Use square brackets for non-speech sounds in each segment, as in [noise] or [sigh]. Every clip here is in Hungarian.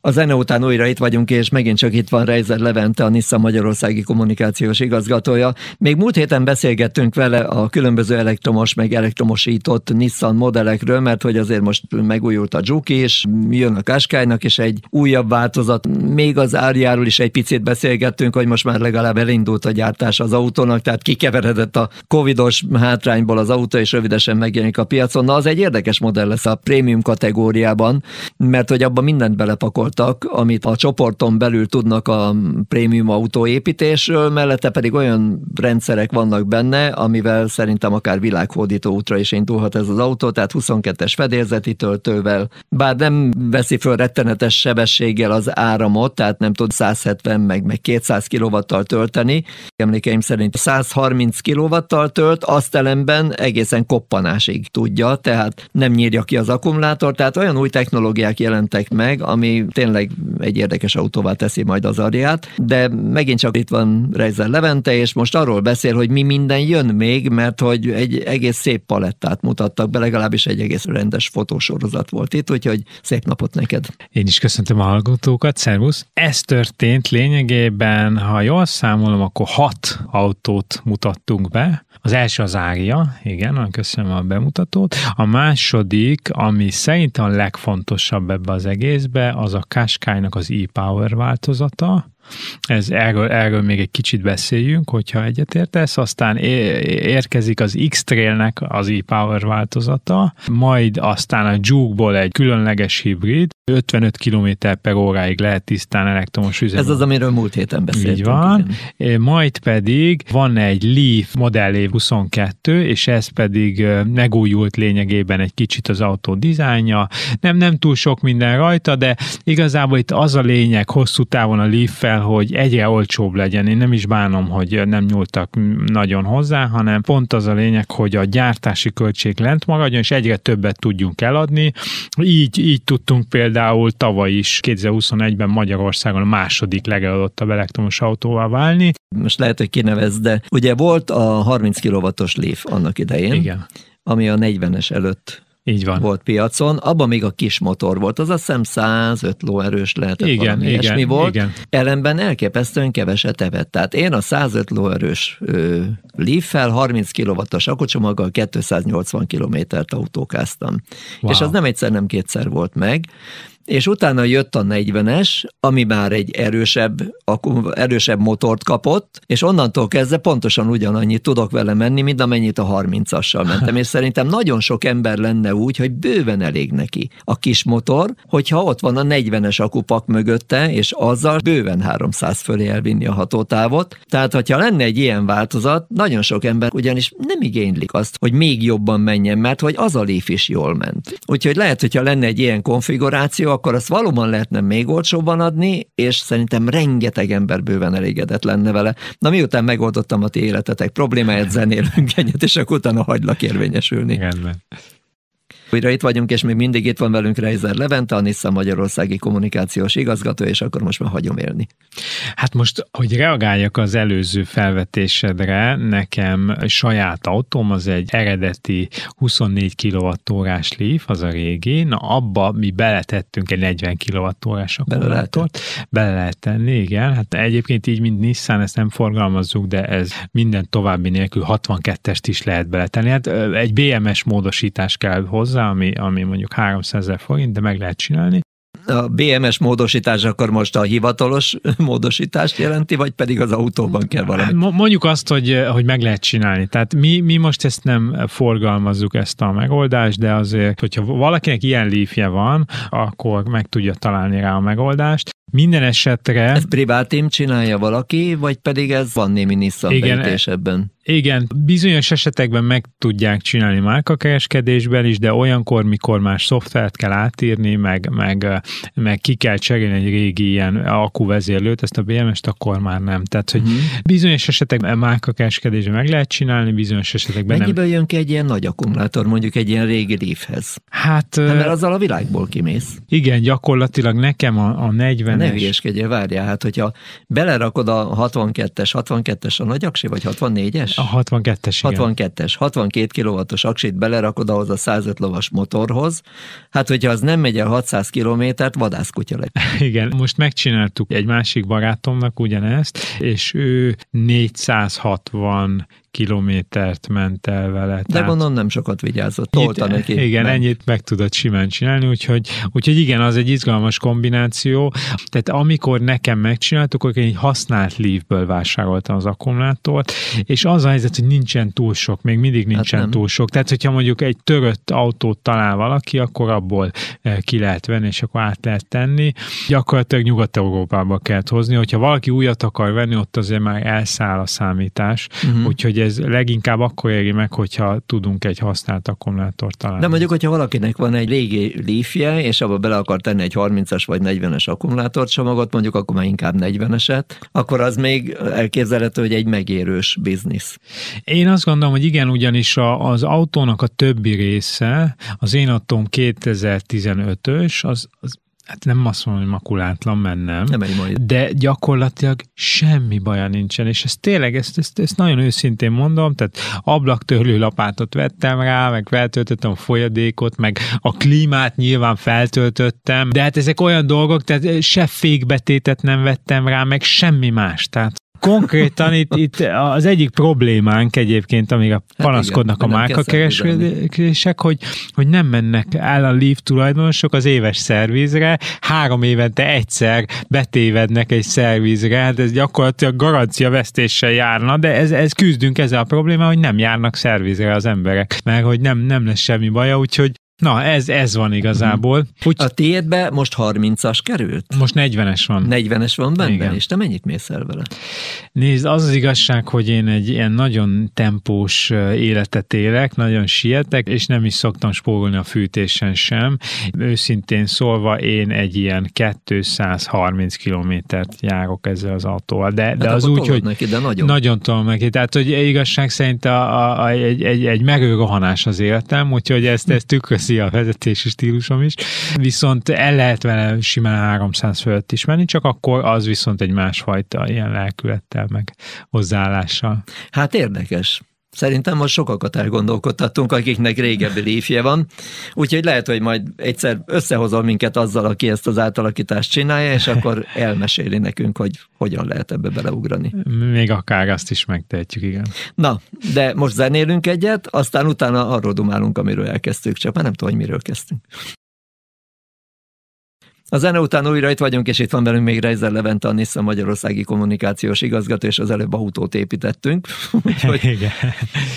A zene után újra itt vagyunk, és megint csak itt van Reiser Levente, a Nissan Magyarországi kommunikációs igazgatója. Még múlt héten beszélgettünk vele a különböző elektromos, meg elektromosított Nissan modellekről, mert hogy azért most megújult a Juke is, jön a Qashqai-nak is egy újabb változat. Még az árjáról is egy picit beszélgettünk, hogy most már legalább elindult a gyártás az autónak, tehát kikeveredett a covidos hátrányból az autó, és rövidesen megjelenik a piacon. Na, az egy érdekes modell lesz a prémium kategóriában, mert hogy abban mindent belepakolt voltak, amit a csoporton belül tudnak a prémium autóépítésről, mellette pedig olyan rendszerek vannak benne, amivel szerintem akár világhódító útra is indulhat ez az autó, tehát 22-es fedélzeti töltővel, bár nem veszi föl rettenetes sebességgel az áramot, tehát nem tud 170 meg, meg 200 kW-tal tölteni. Emlékeim szerint 130 kW-tal tölt, azt ellenben egészen koppanásig tudja, tehát nem nyírja ki az akkumulátor, tehát olyan új technológiák jelentek meg, ami tényleg egy érdekes autóvá teszi majd az Ariát, de megint csak itt van Reiser Levente, és most arról beszél, hogy mi minden jön még, mert hogy egy egész szép palettát mutattak be, legalábbis egy egész rendes fotósorozat volt itt, úgyhogy szép napot neked. Én is köszöntöm a hallgatókat, szervusz! Ez történt lényegében, ha jól számolom, akkor hat autót mutattunk be, az első az Ária, igen, köszönöm a bemutatót. A második, ami szerintem a legfontosabb ebbe az egészbe, az a Qashqai-nak az e-Power változata, ez, erről, erről még egy kicsit beszéljünk, hogyha egyetértesz, aztán érkezik az X-Trailnek az e-Power változata, majd aztán a Juke-ból egy különleges hibrid, 55 km per óráig lehet tisztán elektromos üzemben. Ez az, amiről múlt héten beszéltünk. Így van. Igen. Majd pedig van egy Leaf Model év 22, és ez pedig megújult lényegében egy kicsit az autó dizájnja. Nem, nem túl sok minden rajta, de igazából itt az a lényeg hosszú távon a Leaf-fel, kell, hogy egyre olcsóbb legyen. Én nem is bánom, hogy nem nyúltak nagyon hozzá, hanem pont az a lényeg, hogy a gyártási költség lent maradjon, és egyre többet tudjunk eladni. Így, így tudtunk például tavaly is 2021-ben Magyarországon a második legeladottabb elektromos autóval válni. Most lehet, hogy kinevezd, de ugye volt a 30 kW-os Leaf annak idején, Igen. ami a 40-es előtt így van. volt piacon, abban még a kis motor volt, az azt hiszem 105 lóerős lehetett igen, valami igen, ilyesmi volt. Igen. Ellenben elképesztően keveset evett. Tehát én a 105 lóerős Leaf-fel 30 kW-os akkucsomaggal 280 kilométert autókáztam. Wow. És az nem egyszer, nem kétszer volt meg és utána jött a 40-es, ami már egy erősebb, erősebb motort kapott, és onnantól kezdve pontosan ugyanannyit tudok vele menni, mint amennyit a 30-assal mentem, [laughs] és szerintem nagyon sok ember lenne úgy, hogy bőven elég neki a kis motor, hogyha ott van a 40-es akupak mögötte, és azzal bőven 300 fölé elvinni a hatótávot. Tehát, hogyha lenne egy ilyen változat, nagyon sok ember ugyanis nem igénylik azt, hogy még jobban menjen, mert hogy az a Leaf is jól ment. Úgyhogy lehet, hogyha lenne egy ilyen konfiguráció, akkor azt valóban lehetne még olcsóbban adni, és szerintem rengeteg ember bőven elégedett lenne vele. Na miután megoldottam a ti életetek problémáját, zenélünk egyet, és akkor utána hagylak érvényesülni. Rendben. Újra itt vagyunk, és még mindig itt van velünk Reiser Levente, a Nissan Magyarországi kommunikációs igazgató, és akkor most már hagyom élni. Hát most, hogy reagáljak az előző felvetésedre, nekem saját autóm az egy eredeti 24 kWh Leaf, az a régi, na abba mi beletettünk egy 40 kWh akkumulátort. Bele lehet tenni, igen. Hát egyébként így, mint Nissan, ezt nem forgalmazzuk, de ez minden további nélkül 62-est is lehet beletenni. Hát egy BMS módosítás kell hozzá, hozzá, ami, ami mondjuk 300 ezer forint, de meg lehet csinálni. A BMS módosítás akkor most a hivatalos [laughs] módosítást jelenti, vagy pedig az autóban kell valami? Mondjuk azt, hogy, hogy meg lehet csinálni. Tehát mi, mi most ezt nem forgalmazzuk ezt a megoldást, de azért, hogyha valakinek ilyen lífje van, akkor meg tudja találni rá a megoldást. Minden esetre... Ez privát csinálja valaki, vagy pedig ez van némi Nissan igen, ebben? Igen, bizonyos esetekben meg tudják csinálni márkakereskedésben is, de olyankor, mikor más szoftvert kell átírni, meg, meg, meg ki kell cserélni egy régi ilyen akkuvezérlőt, ezt a BMS-t akkor már nem. Tehát, hogy uh-huh. bizonyos esetekben márkakereskedésben meg lehet csinálni, bizonyos esetekben Mennyiből nem. jön ki egy ilyen nagy akkumulátor, mondjuk egy ilyen régi Leafhez? Hát... hát mert azzal a világból kimész. Igen, gyakorlatilag nekem a, a 40 Ne hülyeskedjél, várjál, hát hogyha belerakod a 62-es, 62-es a nagy aksi, vagy 64-es? A 62-es, igen. 62-es. 62 kW-os aksit belerakod ahhoz a 105 lovas motorhoz. Hát, hogyha az nem megy el 600 kilométert, vadászkutya lett. [laughs] Igen, most megcsináltuk egy másik barátomnak ugyanezt, és ő 460 kilométert ment el vele. De Tehát gondolom nem sokat vigyázott, tolta itt, neki. Igen, nem. ennyit meg tudod simán csinálni, úgyhogy, úgyhogy igen, az egy izgalmas kombináció. Tehát amikor nekem megcsináltuk, akkor én egy használt Leafből vásároltam az akkumulátort, és az a helyzet, hogy nincsen túl sok, még mindig hát nincsen hát túl sok. Tehát, hogyha mondjuk egy törött autót talál valaki, akkor abból eh, ki lehet venni, és akkor át lehet tenni. Gyakorlatilag Nyugat-Európába kell hozni, hogyha valaki újat akar venni, ott azért már elszáll a számítás, uh-huh. úgyhogy ez leginkább akkor éri meg, hogyha tudunk egy használt akkumulátort találni. De mondjuk, hogyha valakinek van egy régi leafje, és abba bele akar tenni egy 30-as vagy 40-es akkumulátorcsomagot, mondjuk akkor már inkább 40-eset, akkor az még elképzelhető, hogy egy megérős biznisz. Én azt gondolom, hogy igen, ugyanis a, az autónak a többi része, az én autóm 2015-ös, az, az hát nem azt mondom, hogy makulátlan, mert nem. Nem. De gyakorlatilag semmi baja nincsen, és ez tényleg, ezt, ezt, ezt nagyon őszintén mondom, tehát ablaktörlő lapátot vettem rá, meg feltöltöttem a folyadékot, meg a klímát nyilván feltöltöttem, de hát ezek olyan dolgok, tehát se fékbetétet nem vettem rá, meg semmi más, tehát Konkrétan itt, itt az egyik problémánk egyébként, amíg a panaszkodnak hát igen, a márkakeresések, hogy, hogy nem mennek el a Leaf tulajdonosok az éves szervizre, három évente egyszer betévednek egy szervizre, hát ez gyakorlatilag garancia vesztéssel járna, de ez, ez küzdünk ezzel a problémával, hogy nem járnak szervizre az emberek, mert hogy nem, nem lesz semmi baja, úgyhogy Na, ez, ez van igazából. Úgy, a tiédbe most 30-as került? Most 40-es van. 40-es van benne, Igen. és te mennyit mész el vele? Nézd, az az igazság, hogy én egy ilyen nagyon tempós életet élek, nagyon sietek, és nem is szoktam spórolni a fűtésen sem. Őszintén szólva én egy ilyen 230 kilométert járok ezzel az autóval, de, de hát az úgy, hogy neki, de nagyon. nagyon tolom neki. Tehát, hogy igazság szerint a, a, a, egy, egy, egy merő rohanás az életem, úgyhogy ezt, ezt tükröz teszi a vezetési stílusom is, viszont el lehet vele simán 300 fölött is menni, csak akkor az viszont egy másfajta ilyen lelkülettel, meg hozzáállással. Hát érdekes. Szerintem most sokakat elgondolkodtattunk, akiknek régebbi léfje van, úgyhogy lehet, hogy majd egyszer összehozol minket azzal, aki ezt az átalakítást csinálja, és akkor elmeséli nekünk, hogy hogyan lehet ebbe beleugrani. Még akár azt is megtehetjük, igen. Na, de most zenélünk egyet, aztán utána arról dumálunk, amiről elkezdtük, csak már nem tudom, hogy miről kezdtünk. A zene után újra itt vagyunk, és itt van velünk még Reizer Levente, a Nissan Magyarországi kommunikációs igazgató, és az előbb autót építettünk. [laughs] Úgyhogy, Igen.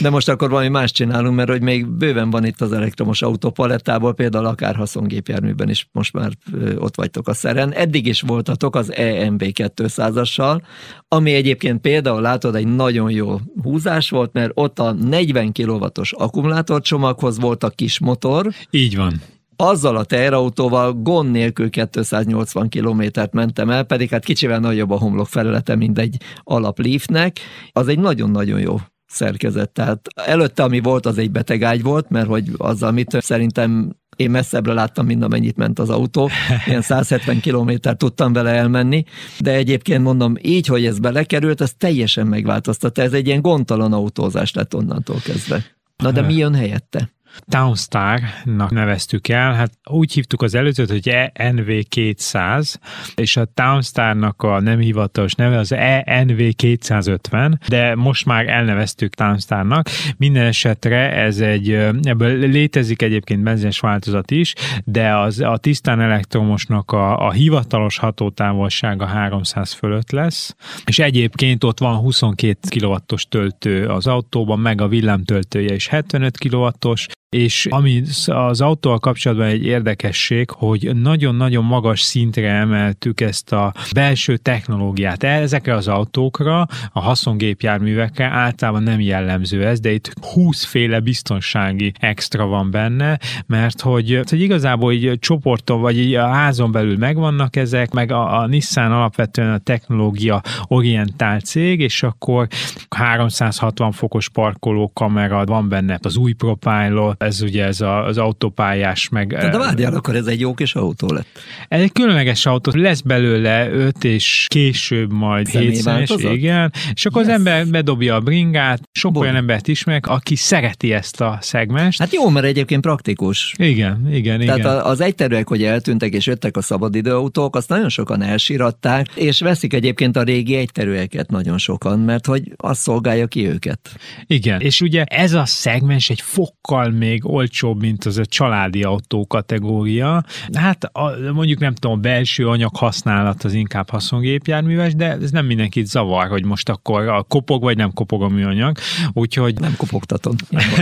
De most akkor valami más csinálunk, mert hogy még bőven van itt az elektromos autó palettából, például akár haszongépjárműben is most már ott vagytok a szeren. Eddig is voltatok az EMB 200-assal, ami egyébként például látod egy nagyon jó húzás volt, mert ott a 40 kW-os akkumulátorcsomaghoz volt a kis motor. Így van azzal a teherautóval gond nélkül 280 kilométert mentem el, pedig hát kicsivel nagyobb a homlok felülete, mint egy alaplífnek. Az egy nagyon-nagyon jó szerkezet. Tehát előtte, ami volt, az egy betegágy volt, mert hogy azzal mit szerintem én messzebbre láttam, mint amennyit ment az autó. Ilyen [laughs] 170 kilométer tudtam vele elmenni, de egyébként mondom, így, hogy ez belekerült, ez teljesen megváltoztatta. Ez egy ilyen gondtalan autózás lett onnantól kezdve. Na de mi jön helyette? Townstar-nak neveztük el, hát úgy hívtuk az előzőt, hogy ENV200, és a Townstar-nak a nem hivatalos neve az ENV250, de most már elneveztük Townstar-nak. Minden esetre ez egy, ebből létezik egyébként benzines változat is, de az a tisztán elektromosnak a, a hivatalos hatótávolsága 300 fölött lesz, és egyébként ott van 22 kW-os töltő az autóban, meg a villámtöltője is 75 kW-os, és ami az autóval kapcsolatban egy érdekesség, hogy nagyon-nagyon magas szintre emeltük ezt a belső technológiát. Ezekre az autókra, a haszongépjárművekre általában nem jellemző ez, de itt 20 féle biztonsági extra van benne, mert hogy, hogy igazából egy csoporton vagy egy a házon belül megvannak ezek, meg a, a Nissan alapvetően a technológia orientált cég, és akkor 360 fokos parkoló kamera van benne, az új Propilot, ott ez ugye ez a, az autópályás meg... Tehát de várjál, akkor ez egy jó kis autó lett. Ez egy különleges autó, lesz belőle öt és később majd hétszenes, igen, és akkor yes. az ember bedobja a bringát, sok Bon. olyan embert ismerek, aki szereti ezt a szegmest. Hát jó, mert egyébként praktikus. Igen, igen, igen. Tehát az egyterűek, hogy eltűntek és jöttek a szabadidőautók, azt nagyon sokan elsiratták, és veszik egyébként a régi egyterűeket nagyon sokan, mert hogy az szolgálja ki őket. Igen, és ugye ez a szegmens egy fokkal még olcsóbb, mint az a családi autó kategória. Hát a, mondjuk nem tudom, a belső anyag használat az inkább haszongépjárműves, de ez nem mindenkit zavar, hogy most akkor a kopog vagy nem kopog a műanyag. Úgyhogy... Nem kopogtatom.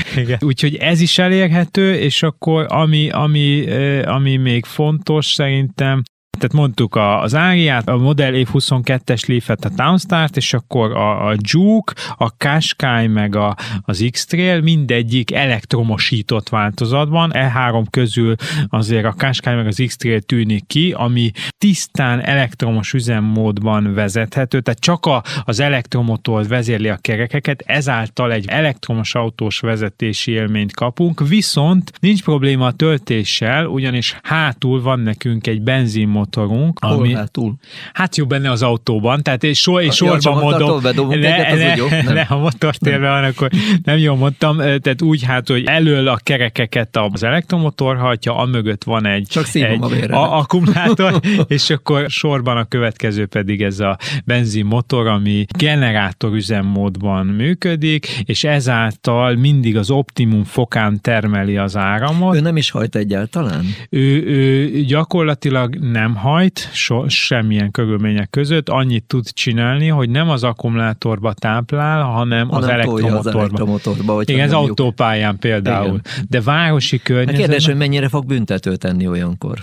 [laughs] Úgyhogy ez is elérhető, és akkor ami, ami, ami még fontos szerintem, tehát mondtuk az Áriát, a Model Év 22-es Leaf-et, a Townstart, és akkor a, a Juke, a Qashqai, meg a, az X-Trail mindegyik elektromosított változatban. E3 közül azért a Qashqai meg az X-Trail tűnik ki, ami tisztán elektromos üzemmódban vezethető, tehát csak a, az elektromotor vezérli a kerekeket, ezáltal egy elektromos autós vezetési élményt kapunk, viszont nincs probléma a töltéssel, ugyanis hátul van nekünk egy benzinmotor, motorunk. Hol ami, hátul? Hát jó benne az autóban, tehát és, so, és sorban mondom. Le, le, jó, le, ha motortérve van, akkor nem jól mondtam, tehát úgy hát, hogy elől a kerekeket az elektromotor hajtja, amögött van egy, Csak egy a, a, akkumulátor, [laughs] és akkor sorban a következő pedig ez a benzinmotor, ami generátor üzemmódban működik, és ezáltal mindig az optimum fokán termeli az áramot. Ő nem is hajt egyáltalán? Ő, ő gyakorlatilag nem hajt so, semmilyen körülmények között, annyit tud csinálni, hogy nem az akkumulátorba táplál, hanem, hanem az elektromotorba. Az elektromotorba Igen, ez autópályán például. Igen. De városi környezetben... Kérdés, hogy mennyire fog büntető tenni olyankor?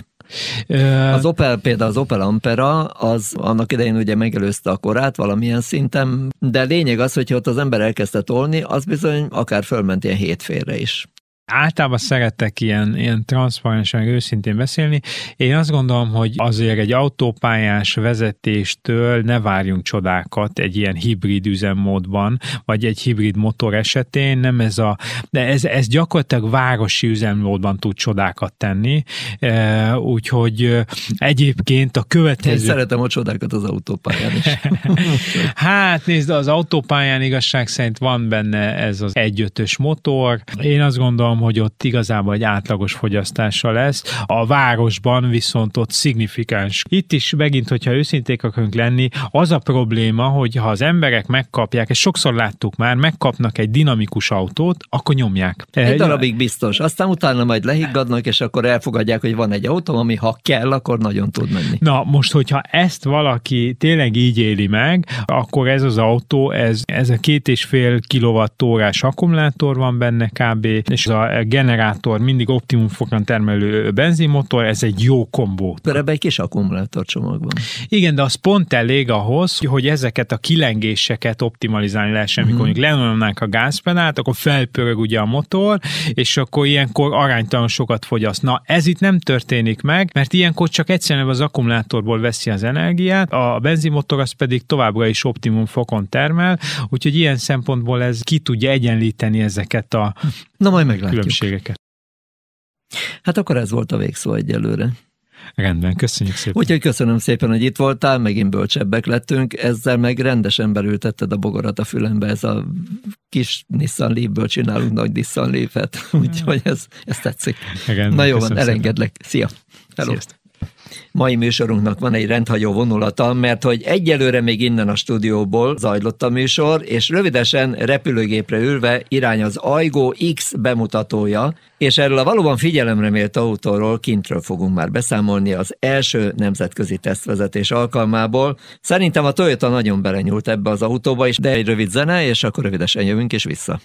Az Opel, például az Opel Ampera, az annak idején ugye megelőzte a korát valamilyen szinten, de lényeg az, hogy ott az ember elkezdte tolni, az bizony akár fölment ilyen hétfélre is. Általában szeretek ilyen, ilyen transzparensen, őszintén beszélni. Én azt gondolom, hogy azért egy autópályás vezetéstől ne várjunk csodákat egy ilyen hibrid üzemmódban, vagy egy hibrid motor esetén, nem ez a, de ez, ez gyakorlatilag városi üzemmódban tud csodákat tenni, e, úgyhogy egyébként a következő... Én szeretem a csodákat az autópályán is. [laughs] [laughs] hát nézd, az autópályán igazság szerint van benne ez az egyötös motor. Én azt gondolom, gondolom, hogy ott igazából egy átlagos fogyasztása lesz. A városban viszont ott szignifikáns. Itt is megint, hogyha őszinték akarunk lenni, az a probléma, hogy ha az emberek megkapják, és sokszor láttuk már, megkapnak egy dinamikus autót, akkor nyomják. Egy darabig biztos. Aztán utána majd lehiggadnak, és akkor elfogadják, hogy van egy autó, ami ha kell, akkor nagyon tud menni. Na, most, hogyha ezt valaki tényleg így éli meg, akkor ez az autó, ez, ez a két és fél kilovattórás akkumulátor van benne kb. és a generátor, mindig optimum fokon termelő benzinmotor, ez egy jó kombó. Ebben egy kis akkumulátorcsomag van. Igen, de az pont elég ahhoz, hogy ezeket a kilengéseket optimalizálni lehessen, mm-hmm. mikor mondjuk lenyomnánk a gázpedált, akkor felpörög ugye a motor, és akkor ilyenkor aránytalan sokat fogyaszt. Na, ez itt nem történik meg, mert ilyenkor csak egyszerűen az akkumulátorból veszi az energiát, a benzinmotor az pedig továbbra is optimum fokon termel, úgyhogy ilyen szempontból ez ki tudja egyenlíteni ezeket a Na majd meglátjuk. Különbségeket. Hát akkor ez volt a végszó egyelőre. Rendben, köszönjük szépen. Úgyhogy köszönöm szépen, hogy itt voltál, megint bölcsebbek lettünk, ezzel meg rendesen belültetted a bogarat a fülembe, ez a kis Nissan Leaf-ből csinálunk nagy Nissan Leaf-et, [laughs] úgyhogy ez, ez tetszik. Rendben, Na jó van, elengedlek. Szia! Hello. Sziasztok. Mai műsorunknak van egy rendhagyó vonulata, mert hogy egyelőre még innen a stúdióból zajlott a műsor, és rövidesen repülőgépre ülve irány az Aigo X bemutatója, és erről a valóban figyelemre méltó autóról kintről fogunk már beszámolni az első nemzetközi tesztvezetés alkalmából. Szerintem a Toyota nagyon belenyúlt ebbe az autóba is, de egy rövid zene, és akkor rövidesen jövünk és vissza.